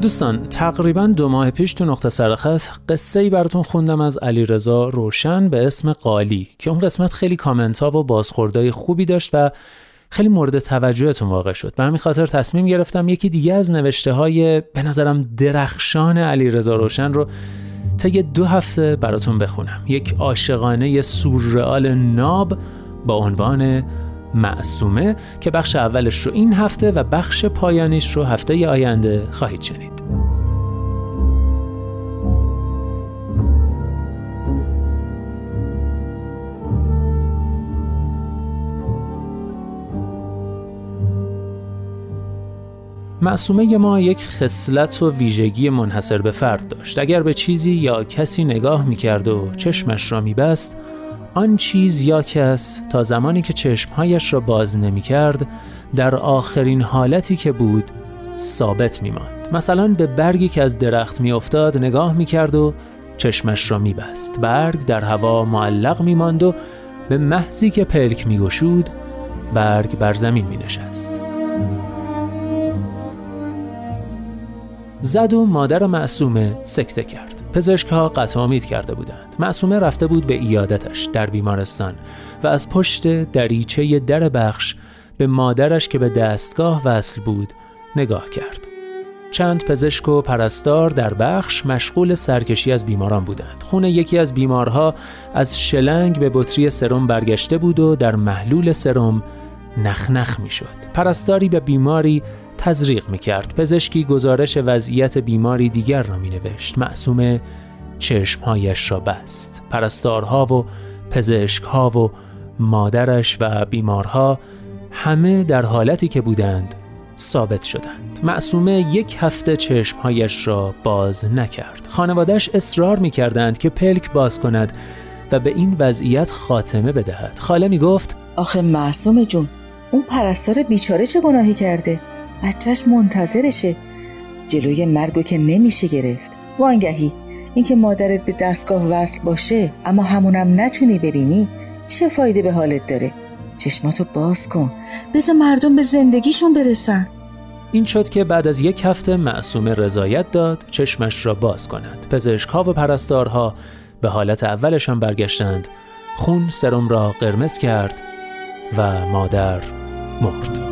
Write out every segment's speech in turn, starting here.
دوستان تقریبا دو ماه پیش تو نقطه سرخط قصه ای براتون خوندم از علیرضا روشن به اسم قالی که اون قسمت خیلی کامنت ها و بازخوردهای خوبی داشت و خیلی مورد توجهتون واقع شد. به همین خاطر تصمیم گرفتم یکی دیگه از نوشته های به نظرم درخشان علیرضا روشن رو تا یه دو هفته براتون بخونم. یک عاشقانه سورئال ناب با عنوان معصومه که بخش اولش رو این هفته و بخش پایانیش رو هفته آینده خواهید شنید. معصومه ما یک خصلت و ویژگی منحصر به فرد داشت. اگر به چیزی یا کسی نگاه می‌کرد و چشمش را میبست آن چیز یا کس تا زمانی که چشمهایش را باز نمی کرد در آخرین حالتی که بود ثابت می ماند. مثلا به برگی که از درخت می افتاد نگاه می کرد و چشمش را می بست. برگ در هوا معلق می ماند و به محضی که پلک می گشود برگ بر زمین می نشست. زد و مادر معصومه سکته کرد پزشک ها قطع امید کرده بودند معصومه رفته بود به ایادتش در بیمارستان و از پشت دریچه در بخش به مادرش که به دستگاه وصل بود نگاه کرد چند پزشک و پرستار در بخش مشغول سرکشی از بیماران بودند. خون یکی از بیمارها از شلنگ به بطری سرم برگشته بود و در محلول سرم نخنخ می شد. پرستاری به بیماری تزریق می کرد. پزشکی گزارش وضعیت بیماری دیگر را می نوشت. معصوم چشمهایش را بست. پرستارها و پزشکها و مادرش و بیمارها همه در حالتی که بودند ثابت شدند. معصومه یک هفته چشمهایش را باز نکرد. خانوادش اصرار می کردند که پلک باز کند و به این وضعیت خاتمه بدهد. خاله می گفت آخه معصومه جون اون پرستار بیچاره چه گناهی کرده؟ بچهش منتظرشه. جلوی مرگو که نمیشه گرفت. وانگهی. اینکه مادرت به دستگاه وصل باشه اما همونم نتونی ببینی چه فایده به حالت داره؟ چشماتو باز کن. بذار مردم به زندگیشون برسن. این شد که بعد از یک هفته معصومه رضایت داد چشمش را باز کند. پزشکها و پرستارها به حالت اولشان برگشتند. خون سرم را قرمز کرد و مادر مرد.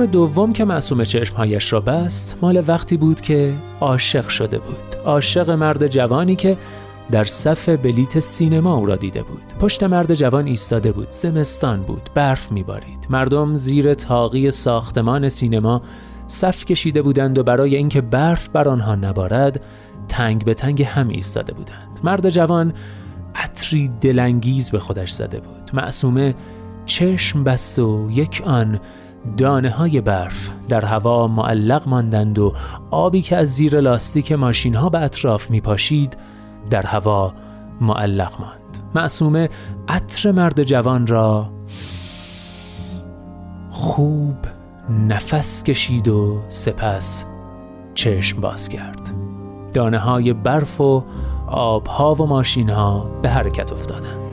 بار دوم که معصوم چشمهایش را بست مال وقتی بود که عاشق شده بود. عاشق مرد جوانی که در صف بلیت سینما او را دیده بود. پشت مرد جوان ایستاده بود زمستان بود برف میبارید. مردم زیر تاقی ساختمان سینما صف کشیده بودند و برای اینکه برف بر آنها نبارد تنگ به تنگ هم ایستاده بودند. مرد جوان عطری دلانگیز به خودش زده بود. معصومه چشم بست و یک آن دانه های برف در هوا معلق ماندند و آبی که از زیر لاستیک ماشین ها به اطراف می پاشید در هوا معلق ماند. معصومه عطر مرد جوان را خوب نفس کشید و سپس چشم باز کرد. دانه های برف و آبها و ماشین ها به حرکت افتادند.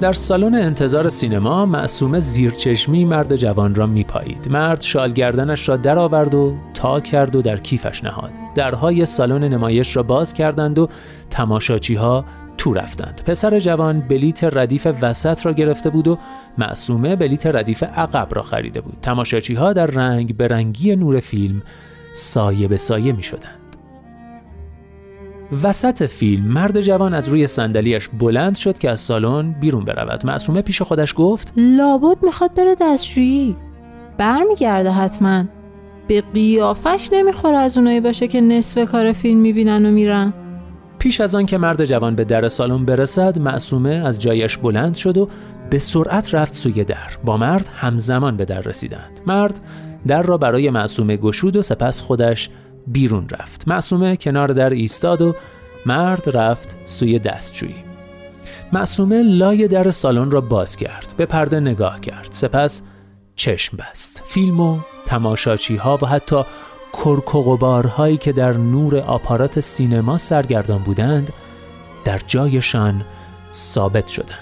در سالن انتظار سینما معصومه زیرچشمی مرد جوان را میپایید. مرد شال گردنش را درآورد و تا کرد و در کیفش نهاد. درهای سالن نمایش را باز کردند و تماشاچی ها تو رفتند. پسر جوان بلیت ردیف وسط را گرفته بود و معصومه بلیت ردیف عقب را خریده بود. تماشاچی ها در رنگ به رنگی نور فیلم سایه به سایه می شدند وسط فیلم مرد جوان از روی صندلیاش بلند شد که از سالن بیرون برود. معصومه پیش خودش گفت لابد می‌خواد بره دستشویی. برمیگرده حتما. به قیافش نمی‌خوره از اونایی باشه که نصف کار فیلم می‌بینن و میرن. پیش از آن که مرد جوان به در سالن برسد معصومه از جایش بلند شد و به سرعت رفت سوی در. با مرد همزمان به در رسیدند. مرد در را برای معصومه گشود و سپس خودش بیرون رفت. معصومه کنار در ایستاد و مرد رفت سوی دستشویی معصومه لای در سالن را باز کرد به پرده نگاه کرد. سپس چشم بست. فیلم و تماشاچی ها و حتی کرکوغبارهایی که در نور آپارات سینما سرگردان بودند در جایشان ثابت شدند.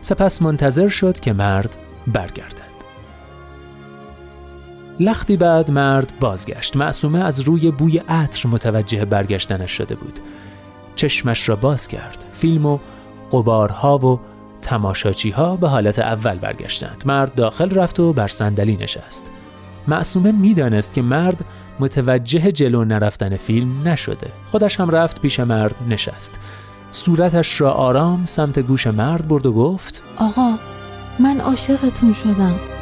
سپس منتظر شد که مرد برگردد. لختی بعد مرد بازگشت. معصومه از روی بوی عطر متوجه برگشتنش شده بود. چشمش را باز کرد. فیلم و قبارها و تماشاچی ها به حالت اول برگشتند. مرد داخل رفت و بر صندلی نشست. معصومه می‌دانست که مرد متوجه جلو نرفتن فیلم نشده. خودش هم رفت پیش مرد نشست. صورتش را آرام سمت گوش مرد برد و گفت آقا من عاشقتون شدم.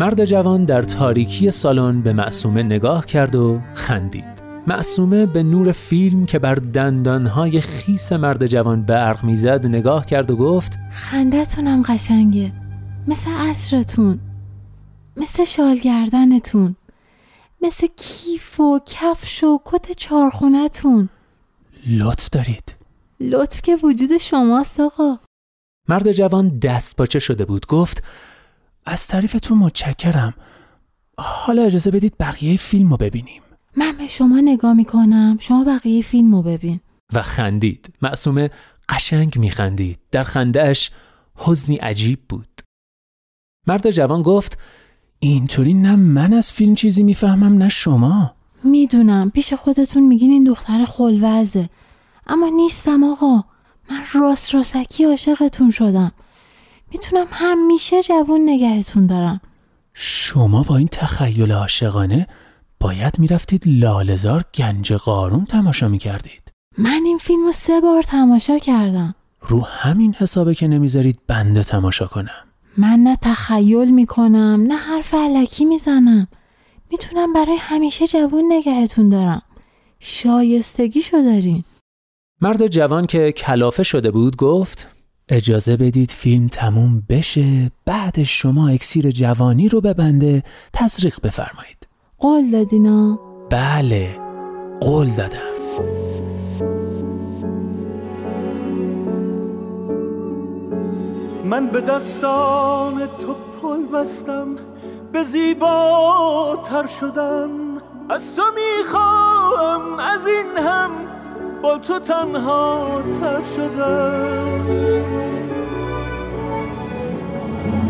مرد جوان در تاریکی سالن به معصومه نگاه کرد و خندید. معصومه به نور فیلم که بر دندانهای خیس مرد جوان برق می‌زد نگاه کرد و گفت خندتونم قشنگه. مثل عصرتون. مثل شالگردنتون مثل کیف و کفش و کت چارخونتون لطف دارید. لطف که وجود شماست آقا. مرد جوان دست پاچه شده بود. گفت از تعریفتون متشکرم. حالا اجازه بدید بقیه فیلم رو ببینیم. من به شما نگاه می‌کنم. شما بقیه فیلم رو ببین. و خندید. معصومه قشنگ میخندید. در خندهش حزنی عجیب بود. مرد جوان گفت اینطوری نه من از فیلم چیزی می‌فهمم نه شما. می‌دونم. پیش خودتون میگین این دختر خلوزه. اما نیستم آقا. من راست راستکی عاشقتون شدم. می‌تونم همیشه جوون نگهتون دارم. شما با این تخیل عاشقانه باید می‌رفتید لالزار گنج قارون تماشا می‌کردید. من این فیلم رو سه بار تماشا کردم. رو همین حسابه که نمی‌ذارید بنده تماشا کنم. من نه تخیل می‌کنم نه حرف علکی می‌زنم. می‌تونم برای همیشه جوون نگهتون دارم. شایستگیشو دارین. مرد جوان که کلافه شده بود گفت اجازه بدید فیلم تموم بشه بعد شما اکسیر جوانی رو به بنده تزریق بفرمایید. قول دادینا. بله قول دادم. من به دستان تو پل بستم به زیباتر شدم. از تو می‌خوام از این هم با تو تنها تر شدم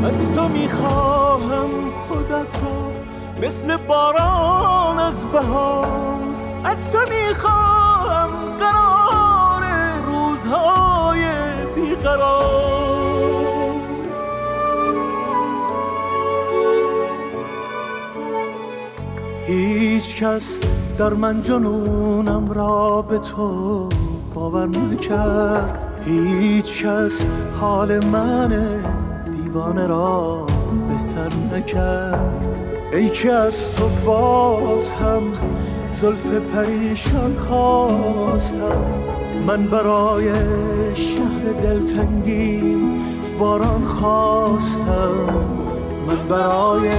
از تو می‌خواهم خودت را مثل باران از بهار. از تو می‌خواهم قرار روزهای بیقرار. هیچ کس در من جنونم را به تو باور نکرد هیچ کس حال من دیوانه را بهتر نکرد. ای که از تو باز هم زلف پریشان خواستم. من برای شهر دلتنگیم باران خواستم. من برای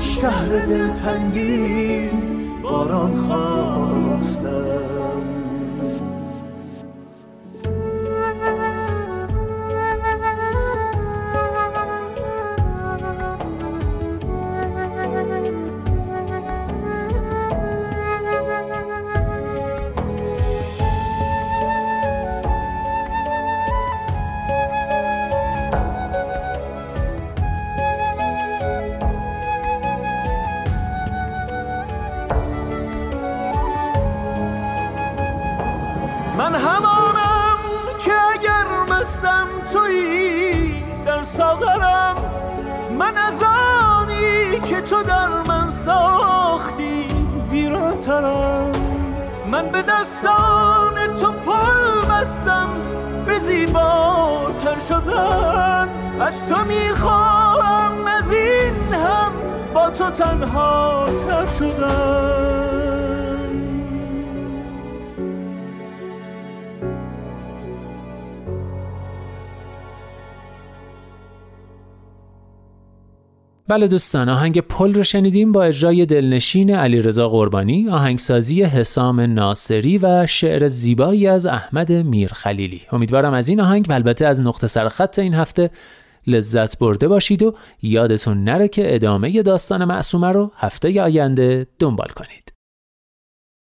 شهر دلتنگیم باران خواستم من همانم که اگر مستم تویی در ساغرم من از آنی که تو در من ساختی ویرانترم. من به دستان تو پل بستم به زیباتر شدن. از تو می‌خواهم از این هم با تو تنها تر شدن. بله دوستان آهنگ پل رو شنیدیم با اجرای دلنشین علیرضا قربانی آهنگسازی حسام ناصری و شعر زیبایی از احمد میرخلیلی امیدوارم از این آهنگ و البته از نقطه سرخط این هفته لذت برده باشید و یادتون نره که ادامه داستان معصومه رو هفته آینده دنبال کنید.